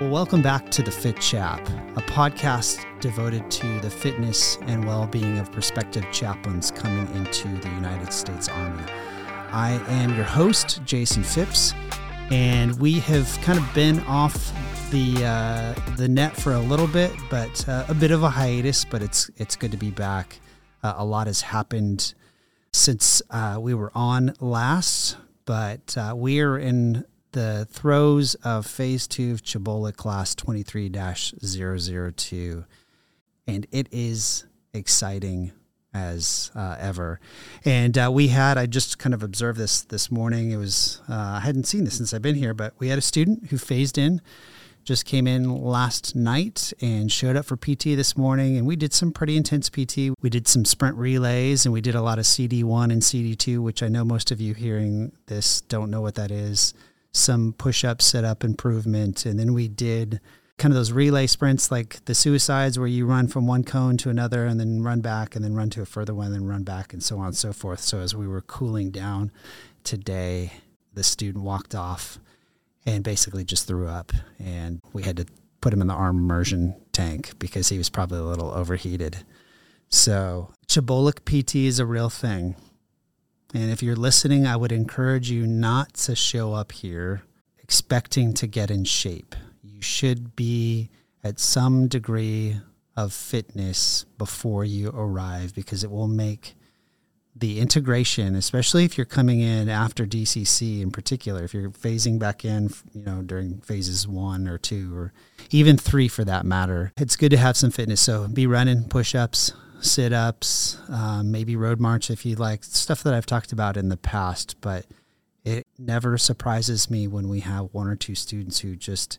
Well, welcome back to The Fit Chap, a podcast devoted to the fitness and well being of prospective chaplains coming into the United States Army. I am your host, Jason Phipps, and we have kind of been off the uh, the net for a little bit, but uh, a bit of a hiatus. But it's it's good to be back. Uh, a lot has happened since uh, we were on last, but uh, we are in the throes of phase two of CHBOLC class 23 002. And it is exciting as uh, ever. And uh, we had, I just kind of observed this this morning. It was, uh, I hadn't seen this since I've been here, but we had a student who phased in, just came in last night and showed up for PT this morning. And we did some pretty intense PT. We did some sprint relays and we did a lot of CD1 and CD2, which I know most of you hearing this don't know what that is some push up, sit up improvement. And then we did kind of those relay sprints like the suicides where you run from one cone to another and then run back and then run to a further one and then run back and so on and so forth. So as we were cooling down today, the student walked off and basically just threw up and we had to put him in the arm immersion tank because he was probably a little overheated. So CHBOLC PT is a real thing. And if you're listening, I would encourage you not to show up here expecting to get in shape. You should be at some degree of fitness before you arrive because it will make the integration, especially if you're coming in after DCC in particular, if you're phasing back in, you know, during phases one or two or even three for that matter, it's good to have some fitness. So be running push ups, sit ups, um, maybe road march if you like, stuff that I've talked about in the past. But it never surprises me when we have one or two students who just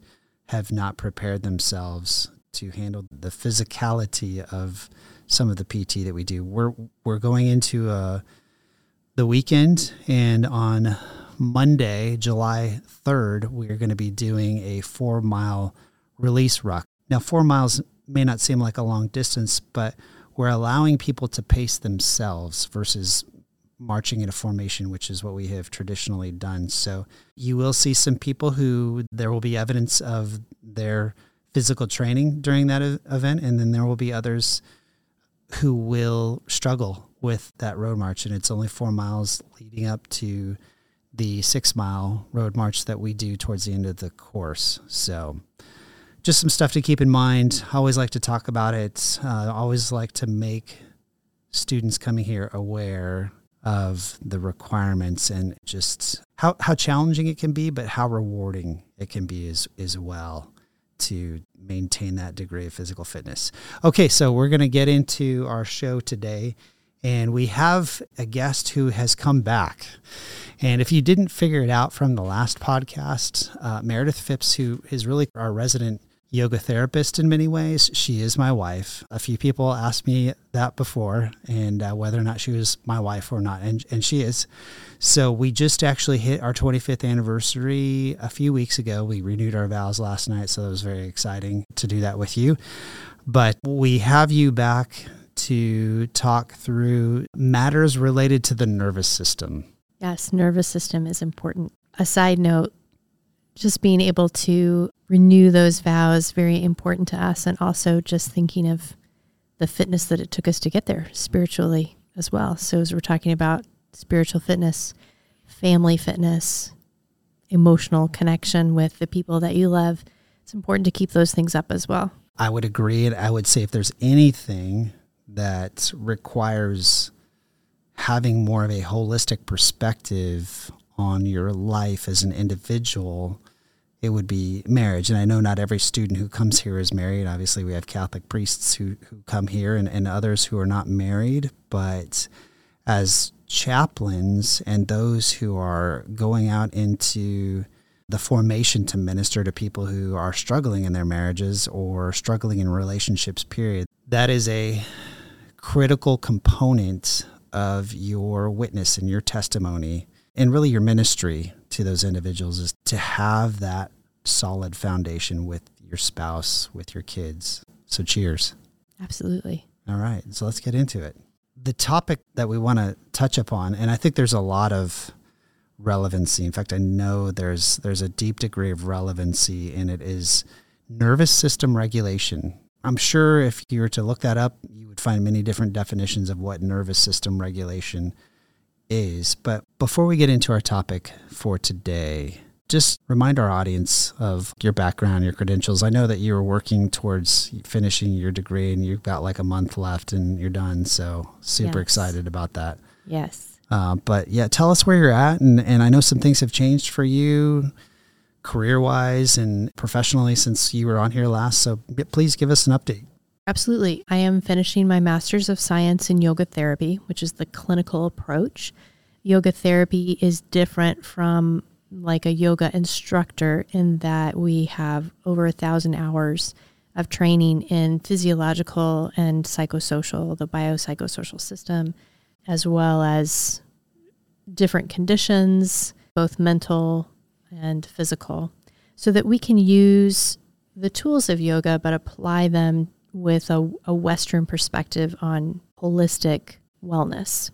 have not prepared themselves to handle the physicality of some of the PT that we do. We're we're going into uh, the weekend, and on Monday, July third, we are going to be doing a four mile release ruck. Now, four miles may not seem like a long distance, but we're allowing people to pace themselves versus marching in a formation, which is what we have traditionally done. So you will see some people who there will be evidence of their physical training during that event, and then there will be others who will struggle with that road march. And it's only four miles leading up to the six mile road march that we do towards the end of the course. So just some stuff to keep in mind. I always like to talk about it. Uh, always like to make students coming here aware of the requirements and just how, how challenging it can be, but how rewarding it can be as, as well to maintain that degree of physical fitness. Okay, so we're going to get into our show today. And we have a guest who has come back. And if you didn't figure it out from the last podcast, uh, Meredith Phipps, who is really our resident yoga therapist in many ways. She is my wife. A few people asked me that before and uh, whether or not she was my wife or not. And, and she is. So we just actually hit our 25th anniversary a few weeks ago. We renewed our vows last night. So it was very exciting to do that with you. But we have you back to talk through matters related to the nervous system. Yes, nervous system is important. A side note just being able to renew those vows very important to us and also just thinking of the fitness that it took us to get there spiritually as well. So as we're talking about spiritual fitness family fitness emotional connection with the people that you love it's important to keep those things up as well. I would agree and i would say if there's anything that requires having more of a holistic perspective on your life as an individual, it would be marriage. And I know not every student who comes here is married. Obviously, we have Catholic priests who, who come here and, and others who are not married. But as chaplains and those who are going out into the formation to minister to people who are struggling in their marriages or struggling in relationships, period, that is a critical component of your witness and your testimony and really your ministry to those individuals is to have that solid foundation with your spouse, with your kids. So cheers. Absolutely. All right. So let's get into it. The topic that we want to touch upon, and I think there's a lot of relevancy. In fact, I know there's there's a deep degree of relevancy and it is nervous system regulation. I'm sure if you were to look that up, you would find many different definitions of what nervous system regulation is. But before we get into our topic for today, just remind our audience of your background, your credentials. I know that you were working towards finishing your degree and you've got like a month left and you're done. So super Yes. excited about that. Yes. Uh, but yeah, tell us where you're at. And, and I know some things have changed for you career wise and professionally since you were on here last. So please give us an update. Absolutely. I am finishing my Master's of Science in Yoga Therapy, which is the clinical approach. Yoga therapy is different from like a yoga instructor in that we have over a thousand hours of training in physiological and psychosocial, the biopsychosocial system, as well as different conditions, both mental and physical, so that we can use the tools of yoga but apply them with a, a Western perspective on holistic wellness.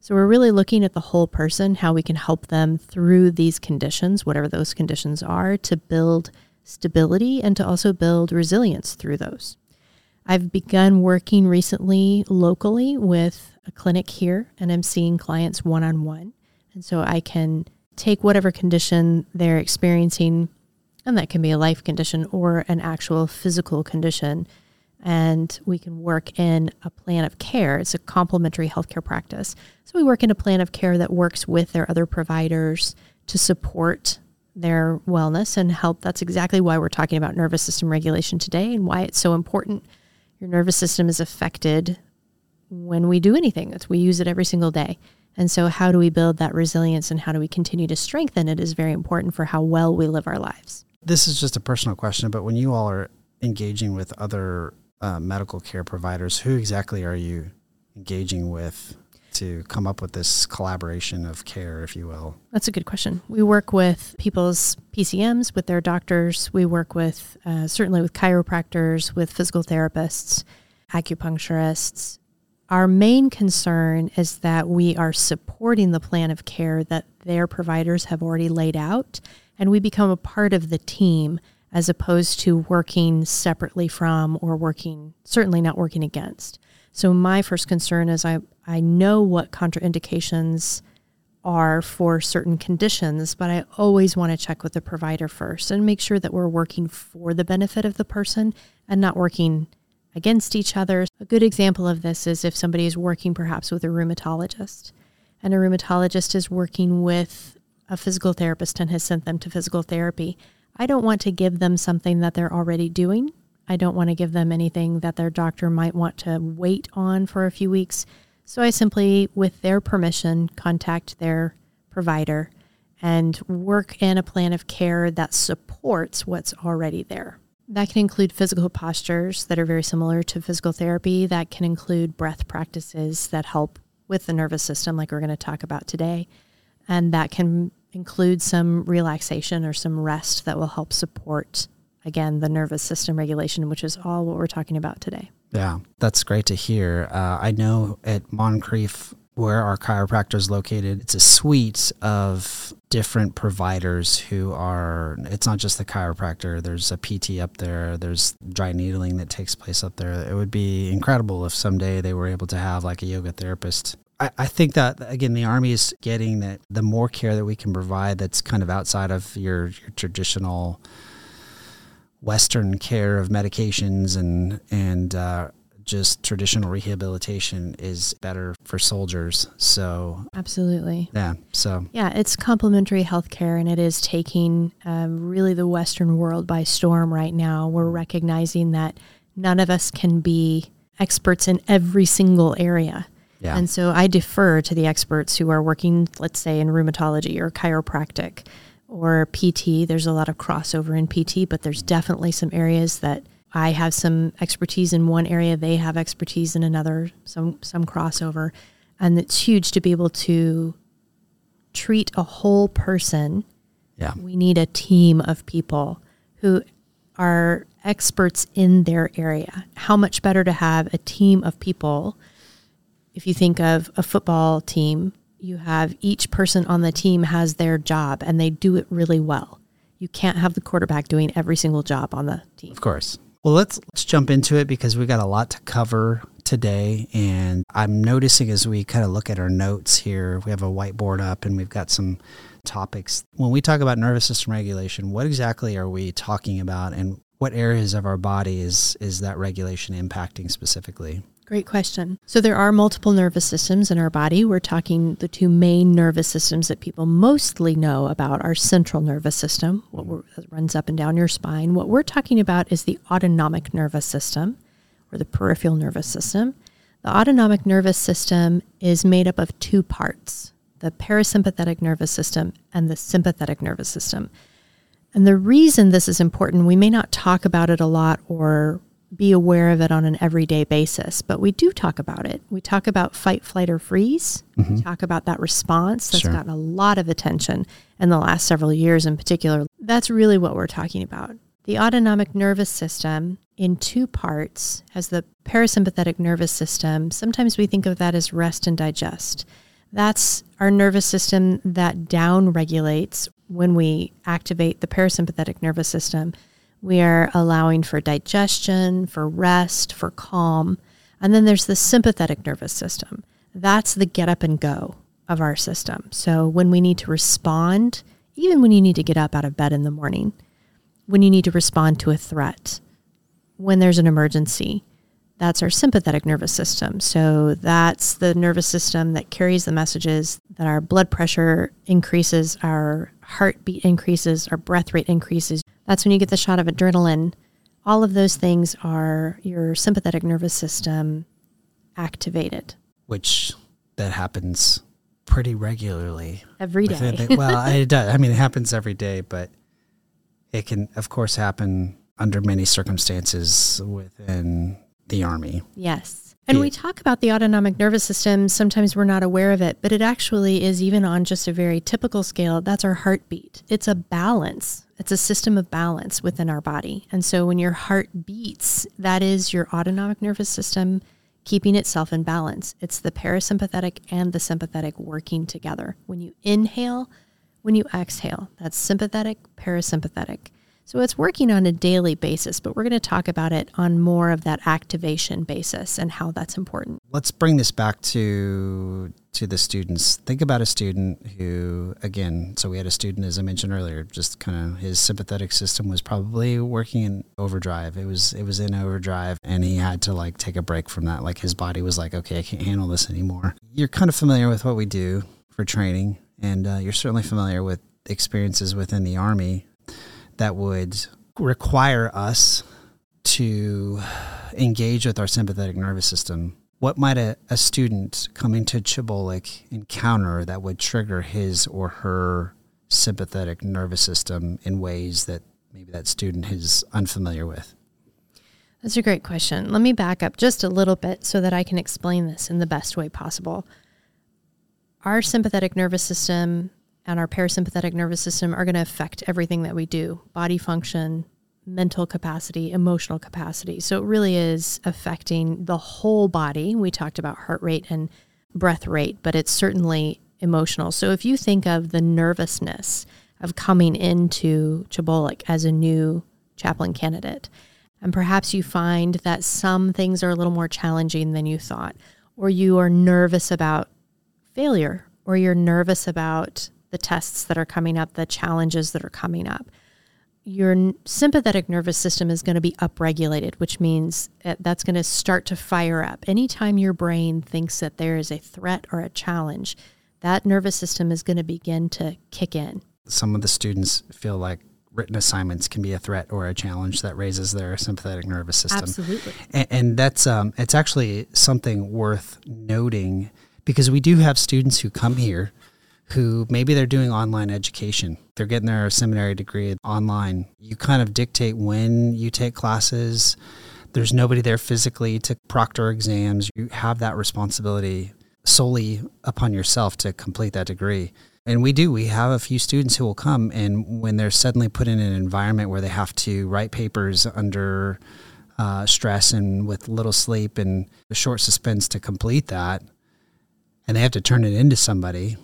So we're really looking at the whole person, how we can help them through these conditions, whatever those conditions are, to build stability and to also build resilience through those. I've begun working recently locally with a clinic here and I'm seeing clients one on one. And so I can take whatever condition they're experiencing, and that can be a life condition or an actual physical condition, and we can work in a plan of care. It's a complementary healthcare practice. So we work in a plan of care that works with their other providers to support their wellness and help. That's exactly why we're talking about nervous system regulation today and why it's so important. Your nervous system is affected when we do anything. We use it every single day. And so how do we build that resilience and how do we continue to strengthen it is very important for how well we live our lives. This is just a personal question, but when you all are engaging with other uh, medical care providers, who exactly are you engaging with to come up with this collaboration of care, if you will? That's a good question. We work with people's PCMs, with their doctors. We work with uh, certainly with chiropractors, with physical therapists, acupuncturists. Our main concern is that we are supporting the plan of care that their providers have already laid out, and we become a part of the team as opposed to working separately from or working, certainly not working against. So, my first concern is I, I know what contraindications are for certain conditions, but I always want to check with the provider first and make sure that we're working for the benefit of the person and not working against each other. A good example of this is if somebody is working perhaps with a rheumatologist and a rheumatologist is working with a physical therapist and has sent them to physical therapy. I don't want to give them something that they're already doing. I don't want to give them anything that their doctor might want to wait on for a few weeks. So I simply, with their permission, contact their provider and work in a plan of care that supports what's already there. That can include physical postures that are very similar to physical therapy. That can include breath practices that help with the nervous system, like we're going to talk about today. And that can include some relaxation or some rest that will help support, again, the nervous system regulation, which is all what we're talking about today. Yeah, that's great to hear. Uh, I know at Moncrief, where our chiropractor is located, it's a suite of different providers who are, it's not just the chiropractor, there's a PT up there, there's dry needling that takes place up there. It would be incredible if someday they were able to have like a yoga therapist. I, I think that, again, the Army is getting that the more care that we can provide that's kind of outside of your, your traditional Western care of medications and and uh, just traditional rehabilitation is better for soldiers. So Absolutely. yeah, so Yeah, it's complementary healthcare, and it is taking um, really the Western world by storm right now. We're recognizing that none of us can be experts in every single area. Yeah, And so I defer to the experts who are working, let's say, in rheumatology or chiropractic or PT. There's a lot of crossover in PT, but there's definitely some areas that I have some expertise in one area, they have expertise in another, some some crossover. And it's huge to be able to treat a whole person. yeah, We need a team of people who are experts in their area. How much better to have a team of people if you think of a football team, you have each person on the team has their job and they do it really well. You can't have the quarterback doing every single job on the team. Of course. Well, let's let's jump into it because we got a lot to cover today and I'm noticing as we kind of look at our notes here, we have a whiteboard up and we've got some topics. When we talk about nervous system regulation, what exactly are we talking about and what areas of our body is is that regulation impacting specifically? Great question. So there are multiple nervous systems in our body. We're talking the two main nervous systems that people mostly know about our central nervous system, what runs up and down your spine. What we're talking about is the autonomic nervous system or the peripheral nervous system. The autonomic nervous system is made up of two parts, the parasympathetic nervous system and the sympathetic nervous system. And the reason this is important, we may not talk about it a lot or be aware of it on an everyday basis, but we do talk about it. We talk about fight, flight, or freeze. Mm-hmm. We talk about that response that's sure. gotten a lot of attention in the last several years in particular. That's really what we're talking about. The autonomic nervous system, in two parts, has the parasympathetic nervous system. Sometimes we think of that as rest and digest. That's our nervous system that down regulates when we activate the parasympathetic nervous system we are allowing for digestion, for rest, for calm. And then there's the sympathetic nervous system. That's the get up and go of our system. So when we need to respond, even when you need to get up out of bed in the morning, when you need to respond to a threat, when there's an emergency, that's our sympathetic nervous system. So that's the nervous system that carries the messages that our blood pressure increases, our heartbeat increases, our breath rate increases. That's when you get the shot of adrenaline. All of those things are your sympathetic nervous system activated. Which that happens pretty regularly. Every day. well, it does. I mean, it happens every day, but it can, of course, happen under many circumstances within the Army. Yes. And we talk about the autonomic nervous system. Sometimes we're not aware of it, but it actually is even on just a very typical scale. That's our heartbeat. It's a balance, it's a system of balance within our body. And so when your heart beats, that is your autonomic nervous system keeping itself in balance. It's the parasympathetic and the sympathetic working together. When you inhale, when you exhale, that's sympathetic, parasympathetic. So it's working on a daily basis, but we're going to talk about it on more of that activation basis and how that's important. Let's bring this back to to the students. Think about a student who again, so we had a student as I mentioned earlier, just kind of his sympathetic system was probably working in overdrive. It was it was in overdrive and he had to like take a break from that. Like his body was like, "Okay, I can't handle this anymore." You're kind of familiar with what we do for training and uh, you're certainly familiar with experiences within the army that would require us to engage with our sympathetic nervous system. What might a, a student coming to CHBOLC encounter that would trigger his or her sympathetic nervous system in ways that maybe that student is unfamiliar with? That's a great question. Let me back up just a little bit so that I can explain this in the best way possible. Our sympathetic nervous system and our parasympathetic nervous system are going to affect everything that we do body function, mental capacity, emotional capacity. So it really is affecting the whole body. We talked about heart rate and breath rate, but it's certainly emotional. So if you think of the nervousness of coming into CHBOLC as a new chaplain candidate, and perhaps you find that some things are a little more challenging than you thought, or you are nervous about failure, or you're nervous about the tests that are coming up, the challenges that are coming up. Your sympathetic nervous system is going to be upregulated, which means that's going to start to fire up. Anytime your brain thinks that there is a threat or a challenge, that nervous system is going to begin to kick in. Some of the students feel like written assignments can be a threat or a challenge that raises their sympathetic nervous system. Absolutely. And, and that's um, it's actually something worth noting because we do have students who come here who maybe they're doing online education. They're getting their seminary degree online. You kind of dictate when you take classes. There's nobody there physically to proctor exams. You have that responsibility solely upon yourself to complete that degree. And we do. We have a few students who will come, and when they're suddenly put in an environment where they have to write papers under uh, stress and with little sleep and a short suspense to complete that, and they have to turn it into somebody,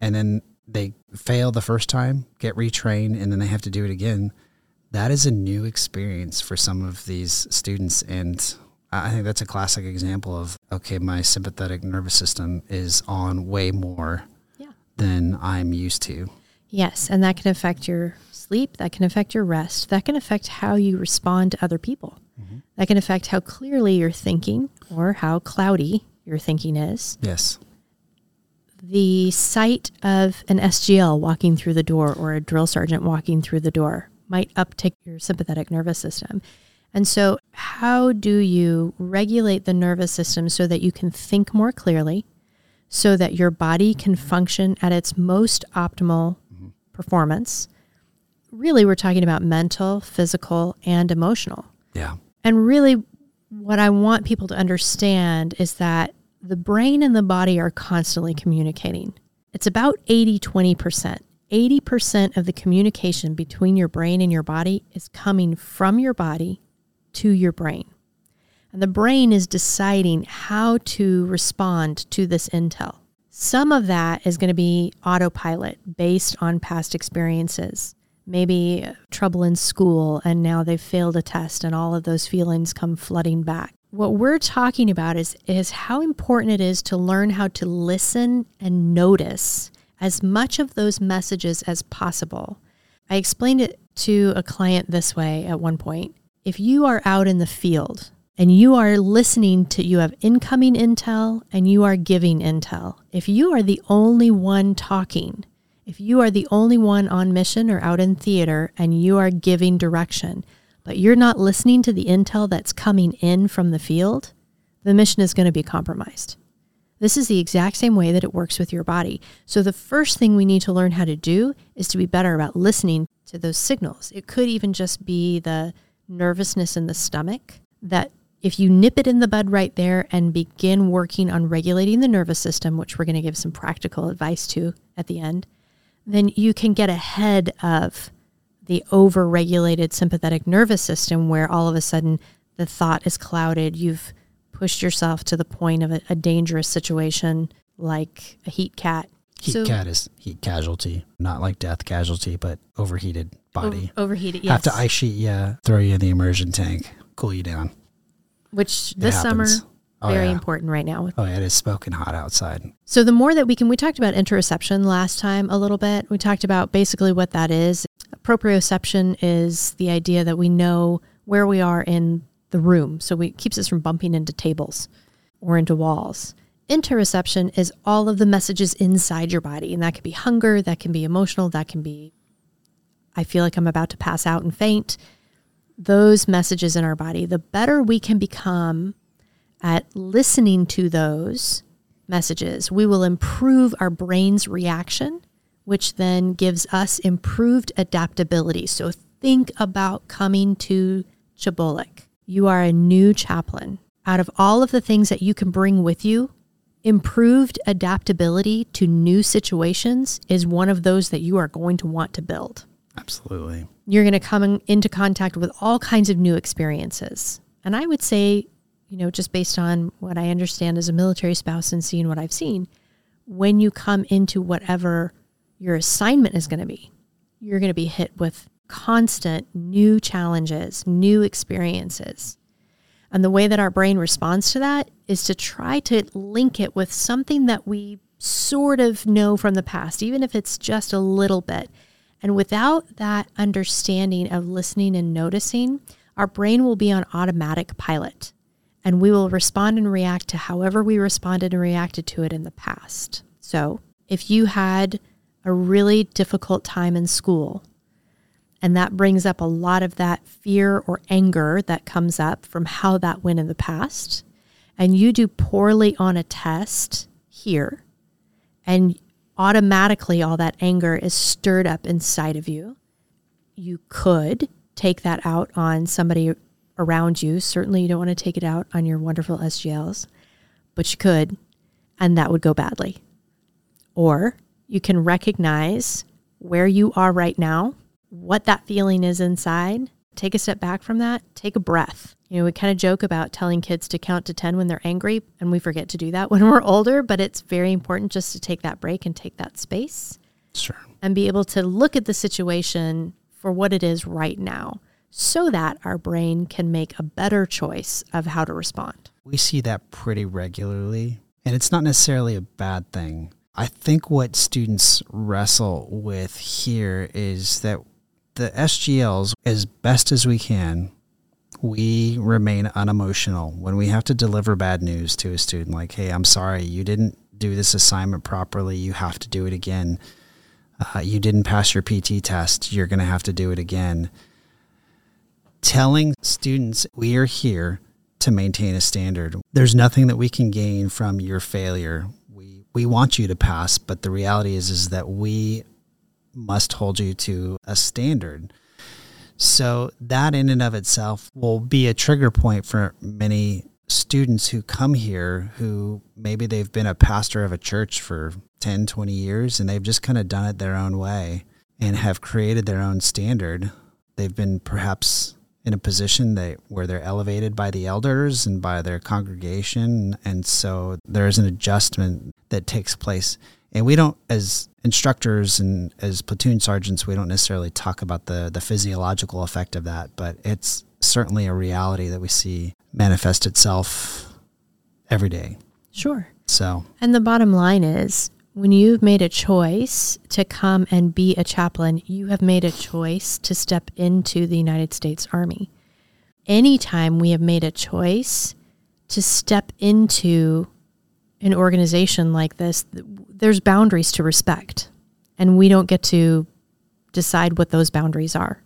and then they fail the first time, get retrained, and then they have to do it again. That is a new experience for some of these students. And I think that's a classic example of okay, my sympathetic nervous system is on way more Yeah. than I'm used to. Yes, and that can affect your sleep, that can affect your rest, that can affect how you respond to other people. Mm-hmm. That can affect how clearly you're thinking or how cloudy your thinking is. Yes. The sight of an SGL walking through the door or a drill sergeant walking through the door might uptick your sympathetic nervous system. And so, how do you regulate the nervous system so that you can think more clearly, so that your body can function at its most optimal mm-hmm. performance? Really, we're talking about mental, physical, and emotional. Yeah. And really, what I want people to understand is that the brain and the body are constantly communicating. It's about 80 20%. 80% of the communication between your brain and your body is coming from your body to your brain. And the brain is deciding how to respond to this intel. Some of that is going to be autopilot based on past experiences. Maybe trouble in school and now they've failed a test and all of those feelings come flooding back. What we're talking about is, is how important it is to learn how to listen and notice as much of those messages as possible. I explained it to a client this way at one point. If you are out in the field and you are listening to, you have incoming intel and you are giving intel. If you are the only one talking, if you are the only one on mission or out in theater and you are giving direction, but you're not listening to the intel that's coming in from the field, the mission is going to be compromised. This is the exact same way that it works with your body. So, the first thing we need to learn how to do is to be better about listening to those signals. It could even just be the nervousness in the stomach that if you nip it in the bud right there and begin working on regulating the nervous system, which we're going to give some practical advice to at the end, then you can get ahead of the over-regulated sympathetic nervous system where all of a sudden the thought is clouded. You've pushed yourself to the point of a, a dangerous situation like a heat cat. Heat So- cat is heat casualty, not like death casualty, but overheated body. O- overheated, yes. Have to ice sheet you, throw you in the immersion tank, cool you down. which this summer. Oh, very yeah. important right now. Oh, yeah, it is smoking hot outside. So the more that we can, we talked about interoception last time a little bit. We talked about basically what that is. Proprioception is the idea that we know where we are in the room, so we, it keeps us from bumping into tables or into walls. Interoception is all of the messages inside your body, and that could be hunger, that can be emotional, that can be I feel like I'm about to pass out and faint. Those messages in our body, the better we can become at listening to those messages, we will improve our brain's reaction, which then gives us improved adaptability. So think about coming to CHBOLC. You are a new chaplain. Out of all of the things that you can bring with you, improved adaptability to new situations is one of those that you are going to want to build Absolutely. you're going to come in- into contact with all kinds of new experiences. And I would say, you know, just based on what I understand as a military spouse and seeing what I've seen, when you come into whatever your assignment is going to be, you're going to be hit with constant new challenges, new experiences. And the way that our brain responds to that is to try to link it with something that we sort of know from the past, even if it's just a little bit. And without that understanding of listening and noticing, our brain will be on automatic pilot and we will respond and react to however we responded and reacted to it in the past. So, if you had a really difficult time in school, and that brings up a lot of that fear or anger that comes up from how that went in the past, and you do poorly on a test here, and automatically all that anger is stirred up inside of you. You could take that out on somebody around you. Certainly, you don't want to take it out on your wonderful SGLs, but you could, and that would go badly. Or you can recognize where you are right now, what that feeling is inside. Take a step back from that, take a breath. You know, we kind of joke about telling kids to count to 10 when they're angry, and we forget to do that when we're older, but it's very important just to take that break and take that space Sure. and be able to look at the situation for what it is right now so that our brain can make a better choice of how to respond. We see that pretty regularly, and it's not necessarily a bad thing. I think what students wrestle with here is that the SGLs, as best as we can, we remain unemotional when we have to deliver bad news to a student like, hey, I'm sorry, you didn't do this assignment properly. You have to do it again. Uh, you didn't pass your PT test. You're going to have to do it again. Telling students we are here to maintain a standard. There's nothing that we can gain from your failure. We we want you to pass, but the reality is is that we must hold you to a standard. So that in and of itself will be a trigger point for many students who come here who maybe they've been a pastor of a church for 10, 20 years and they've just kind of done it their own way and have created their own standard. They've been perhaps in a position that where they're elevated by the elders and by their congregation. And so there's an adjustment that takes place. And we don't as instructors and as platoon sergeants we don't necessarily talk about the the physiological effect of that but it's certainly a reality that we see manifest itself every day. Sure. so And the bottom line is when you've made a choice to come and be a chaplain, you have made a choice to step into the United States Army. Anytime we have made a choice to step into an organization like this, there's boundaries to respect, and we don't get to decide what those boundaries are.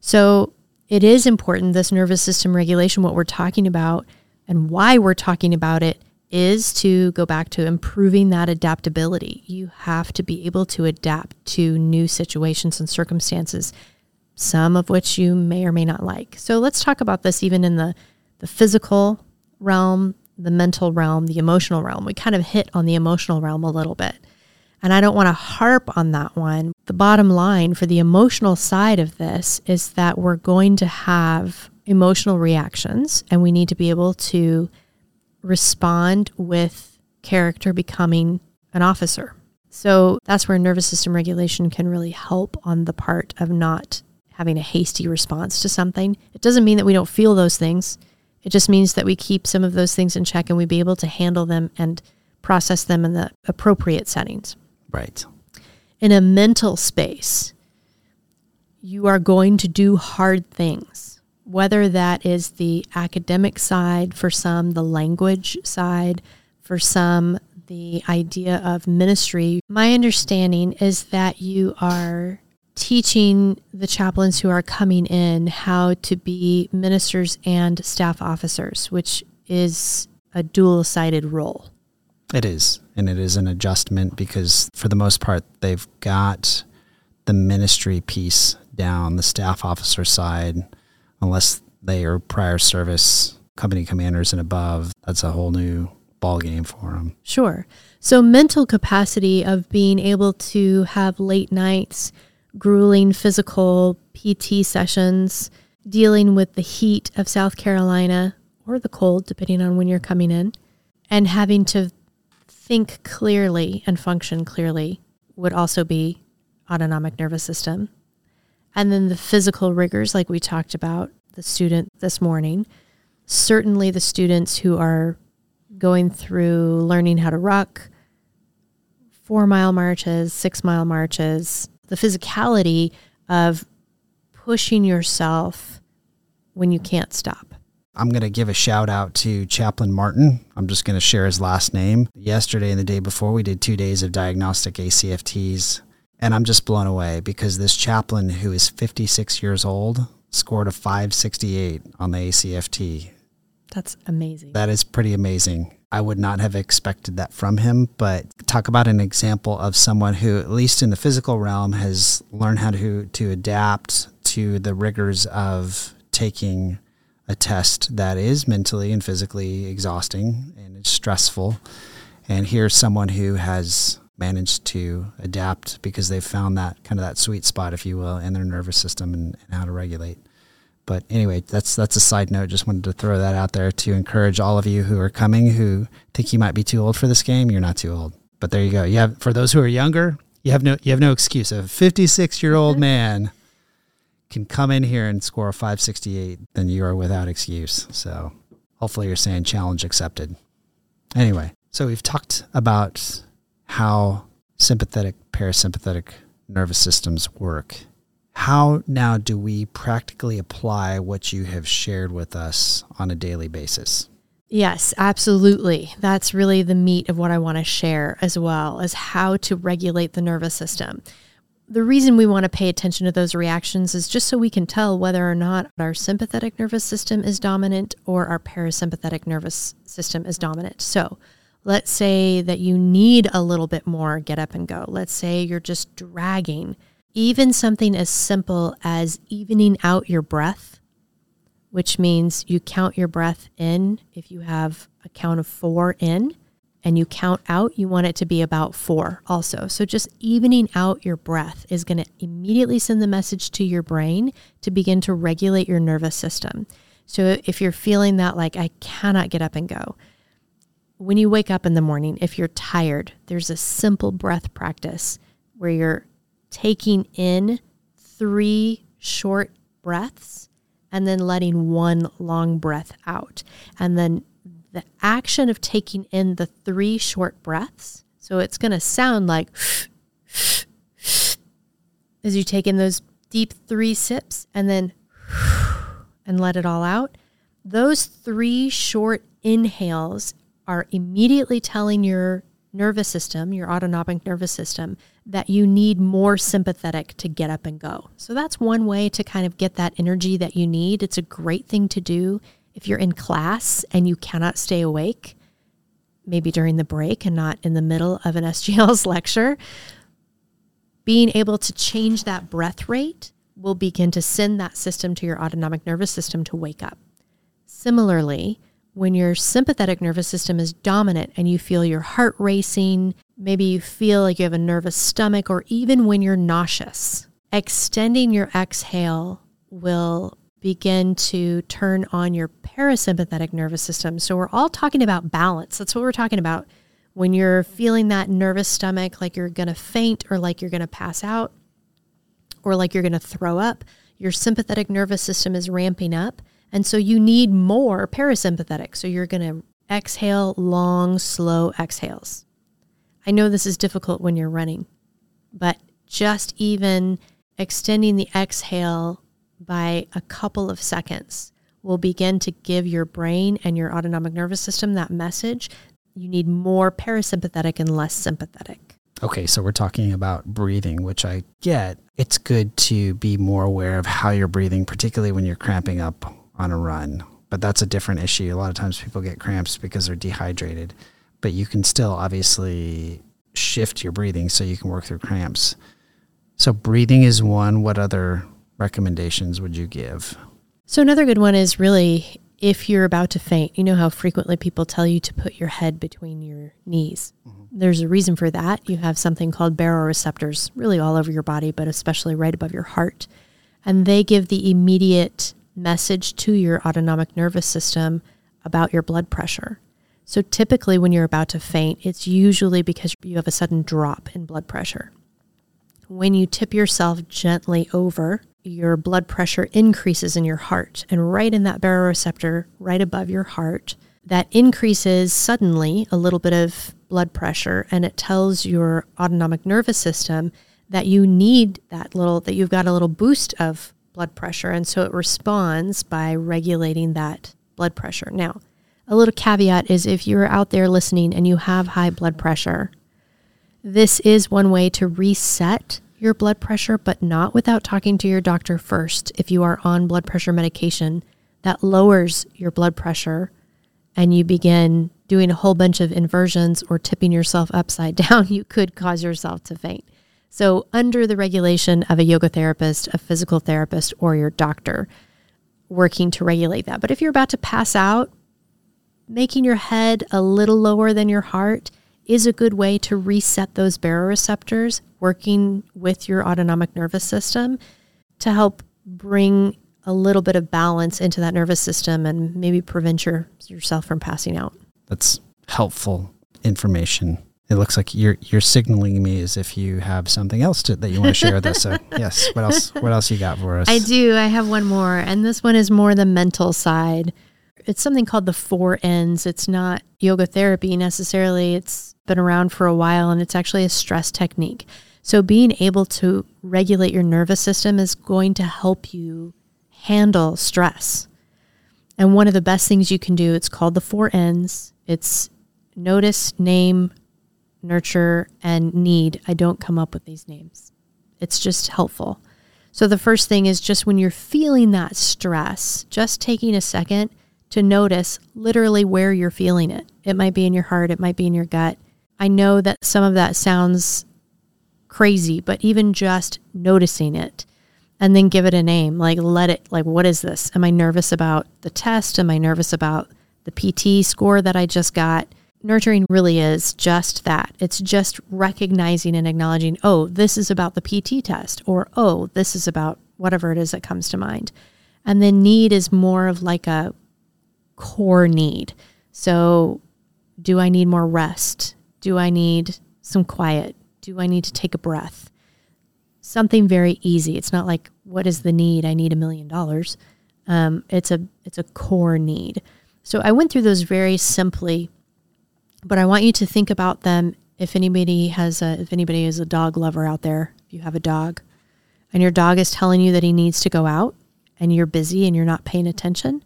So it is important, this nervous system regulation, what we're talking about and why we're talking about it is to go back to improving that adaptability. You have to be able to adapt to new situations and circumstances, some of which you may or may not like. So let's talk about this even in the, the physical realm, the mental realm, the emotional realm. We kind of hit on the emotional realm a little bit. And I don't want to harp on that one. The bottom line for the emotional side of this is that we're going to have emotional reactions and we need to be able to respond with character becoming an officer. So that's where nervous system regulation can really help on the part of not having a hasty response to something. It doesn't mean that we don't feel those things. It just means that we keep some of those things in check and we be able to handle them and process them in the appropriate settings. right In a mental space, you are going to do hard things, whether that is the academic side for some, the language side for some, the idea of ministry. My understanding is that you are teaching the chaplains who are coming in how to be ministers and staff officers, which is a dual sided role. It is. And it is an adjustment because, for the most part, they've got the ministry piece down, the staff officer side, unless they are prior service company commanders and above. That's a whole new ball game for them. Sure. So, mental capacity of being able to have late nights, grueling physical PT sessions, dealing with the heat of South Carolina or the cold, depending on when you're coming in, and having to think clearly and function clearly would also be autonomic nervous system. And then the physical rigors, like we talked about, the student this morning, certainly the students who are going through learning how to ruck, four mile marches, six mile marches, the physicality of pushing yourself when you can't stop. I'm going to give a shout out to Chaplain Martin. I'm just going to share his last name. Yesterday and the day before, we did two days of diagnostic ACFTs. And I'm just blown away because this chaplain, who is 56 years old, scored a 568 on the ACFT. That's amazing. That is pretty amazing. I would not have expected that from him, but talk about an example of someone who, at least in the physical realm, has learned how to, to adapt to the rigors of taking a test that is mentally and physically exhausting and it's stressful. And here's someone who has managed to adapt because they've found that kind of that sweet spot, if you will, in their nervous system and, and how to regulate. But anyway, that's that's a side note. Just wanted to throw that out there to encourage all of you who are coming who think you might be too old for this game. You're not too old. But there you go. You have for those who are younger, You have no you have no excuse. A 56 year old mm-hmm. man can come in here and score a 568, then you are without excuse. So hopefully you're saying challenge accepted. Anyway, so we've talked about how sympathetic, parasympathetic nervous systems work. How now do we practically apply what you have shared with us on a daily basis? Yes, absolutely. That's really the meat of what I want to share as well as how to regulate the nervous system. The reason we want to pay attention to those reactions is just so we can tell whether or not our sympathetic nervous system is dominant or our parasympathetic nervous system is dominant. So, let's say that you need a little bit more get up and go. Let's say you're just dragging. Even something as simple as evening out your breath which means you count your breath in. If you have a count of four in and you count out, you want it to be about four also. So just evening out your breath is going to immediately send the message to your brain to begin to regulate your nervous system. So if you're feeling that, like, I cannot get up and go, when you wake up in the morning, if you're tired, there's a simple breath practice where you're taking in three short breaths and then letting one long breath out. And then the action of taking in the three short breaths. So it's going to sound like as you take in those deep three sips and then and let it all out. Those three short inhales are immediately telling your nervous system, your autonomic nervous system, that you need more sympathetic to get up and go. So that's one way to kind of get that energy that you need. It's a great thing to do if you're in class and you cannot stay awake, maybe during the break and not in the middle of an SGL's lecture. Being able to change that breath rate will begin to send that system to your autonomic nervous system to wake up. Similarly, when your sympathetic nervous system is dominant and you feel your heart racing, maybe you feel like you have a nervous stomach, or even when you're nauseous, extending your exhale will begin to turn on your parasympathetic nervous system. So, we're all talking about balance. That's what we're talking about. When you're feeling that nervous stomach, like you're going to faint or like you're going to pass out or like you're going to throw up, your sympathetic nervous system is ramping up and so you need more parasympathetic. So you're going to exhale long, slow exhales. I know this is difficult when you're running, but just even extending the exhale by a couple of seconds will begin to give your brain and your autonomic nervous system that message. You need more parasympathetic and less sympathetic. Okay, so we're talking about breathing, which I get. It's good to be more aware of how you're breathing, particularly when you're cramping up on a run. But that's a different issue. A lot of times people get cramps because they're dehydrated, but you can still obviously shift your breathing so you can work through cramps. So, breathing is one. What other recommendations would you give? So, another good one is really if you're about to faint, you know how frequently people tell you to put your head between your knees. Mm-hmm. There's a reason for that. You have something called baroreceptors really all over your body, but especially right above your heart. And they give the immediate message to your autonomic nervous system about your blood pressure. So typically, when you're about to faint, it's usually because you have a sudden drop in blood pressure. When you tip yourself gently over, your blood pressure increases in your heart. And right in that baroreceptor, right above your heart, that increases suddenly a little bit of blood pressure and it tells your autonomic nervous system that you need that little, that you've got a little boost of blood pressure. And so it responds by regulating that blood pressure. Now, a little caveat is if you're out there listening and you have high blood pressure, this is one way to reset your blood pressure, but not without talking to your doctor first. If you are on blood pressure medication that lowers your blood pressure and you begin doing a whole bunch of inversions or tipping yourself upside down, you could cause yourself to faint. So, under the regulation of a yoga therapist, a physical therapist, or your doctor, working to regulate that. But if you're about to pass out, making your head a little lower than your heart is a good way to reset those baroreceptors, working with your autonomic nervous system to help bring a little bit of balance into that nervous system and maybe prevent your, yourself from passing out. That's helpful information It looks like you're you're signaling me as if you have something else to, that you want to share with us. So yes, what else? What else you got for us? I do. I have one more, and this one is more the mental side. It's something called the four Ns. It's not yoga therapy necessarily. It's been around for a while, and it's actually a stress technique. So being able to regulate your nervous system is going to help you handle stress. And one of the best things you can do, it's called the four Ns. It's notice, name, nurture, and need. I don't come up with these names. It's just helpful. So the first thing is just when you're feeling that stress, just taking a second to notice literally where you're feeling it. It might be in your heart, it might be in your gut. I know that some of that sounds crazy, but even just noticing it and then give it a name, like let it, like, what is this? Am I nervous about the test? Am I nervous about the PT score that I just got? Nurturing really is just that. It's just recognizing and acknowledging, oh, this is about the PT test, or oh, this is about whatever it is that comes to mind. And then need is more of like a core need. So, do I need more rest? Do I need some quiet? Do I need to take a breath? Something very easy. It's not like what is the need? I need a million dollars. Um, it's a it's a core need. So I went through those very simply but I want you to think about them if anybody has a if anybody is a dog lover out there, if you have a dog and your dog is telling you that he needs to go out and you're busy and you're not paying attention,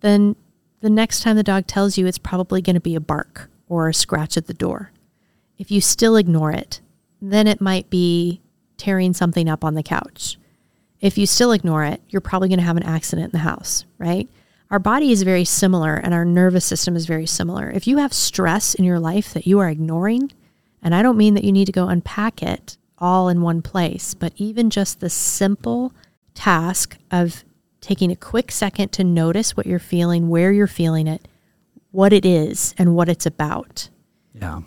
then the next time the dog tells you it's probably going to be a bark or a scratch at the door. If you still ignore it, then it might be tearing something up on the couch. If you still ignore it, you're probably going to have an accident in the house, right? Our body is very similar and our nervous system is very similar. If you have stress in your life that you are ignoring, and I don't mean that you need to go unpack it all in one place, but even just the simple task of taking a quick second to notice what you're feeling, where you're feeling it, what it is, and what it's about. Yeah.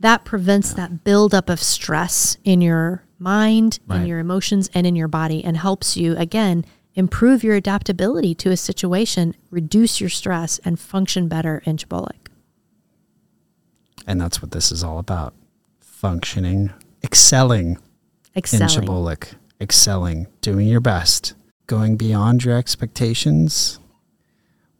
That prevents yeah. that buildup of stress in your mind, right. in your emotions, and in your body, and helps you, again, improve your adaptability to a situation, reduce your stress, and function better in CHBOLC. And that's what this is all about functioning, excelling, excelling. in CHBOLC, excelling, doing your best, going beyond your expectations.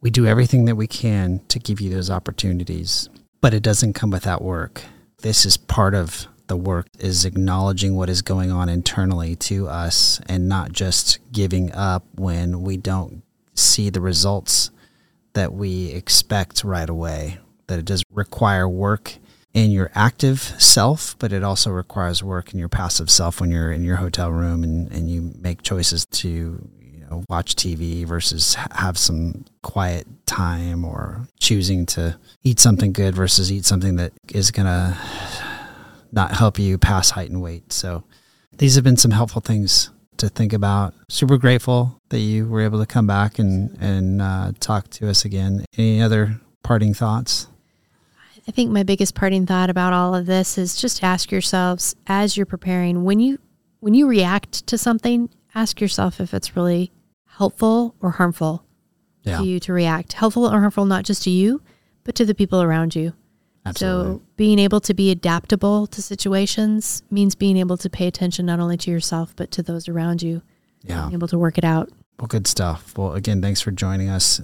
We do everything that we can to give you those opportunities, but it doesn't come without work. This is part of the work is acknowledging what is going on internally to us and not just giving up when we don't see the results that we expect right away. That it does require work in your active self, but it also requires work in your passive self when you're in your hotel room and, and you make choices to you know watch TV versus have some quiet time or choosing to eat something good versus eat something that is going to not help you pass height and weight. So these have been some helpful things to think about. Super grateful that you were able to come back and and uh, talk to us again. Any other parting thoughts? I think my biggest parting thought about all of this is just ask yourselves as you're preparing when you when you react to something, ask yourself if it's really helpful or harmful yeah. to you to react. Helpful or harmful not just to you, but to the people around you. Absolutely. So being able to be adaptable to situations means being able to pay attention not only to yourself but to those around you. Yeah. able to work it out. Well, good stuff. Well, again, thanks for joining us,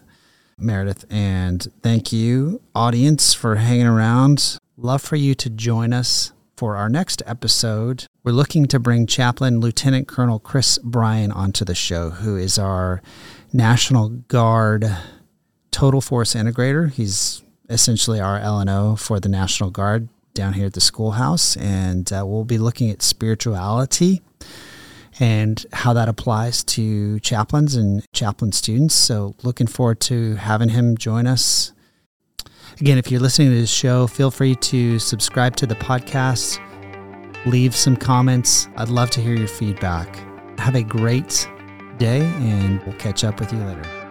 Meredith, and thank you, audience, for hanging around. Love for you to join us for our next episode. We're looking to bring Chaplain Lieutenant Colonel Chris Bryan onto the show, who is our National Guard Total Force Integrator. He's essentially our LNO for the National Guard down here at the schoolhouse, and uh, we'll be looking at spirituality and how that applies to chaplains and chaplain students. So, looking forward to having him join us. Again, if you're listening to this show, feel free to subscribe to the podcast, leave some comments. I'd love to hear your feedback. Have a great day, and we'll catch up with you later.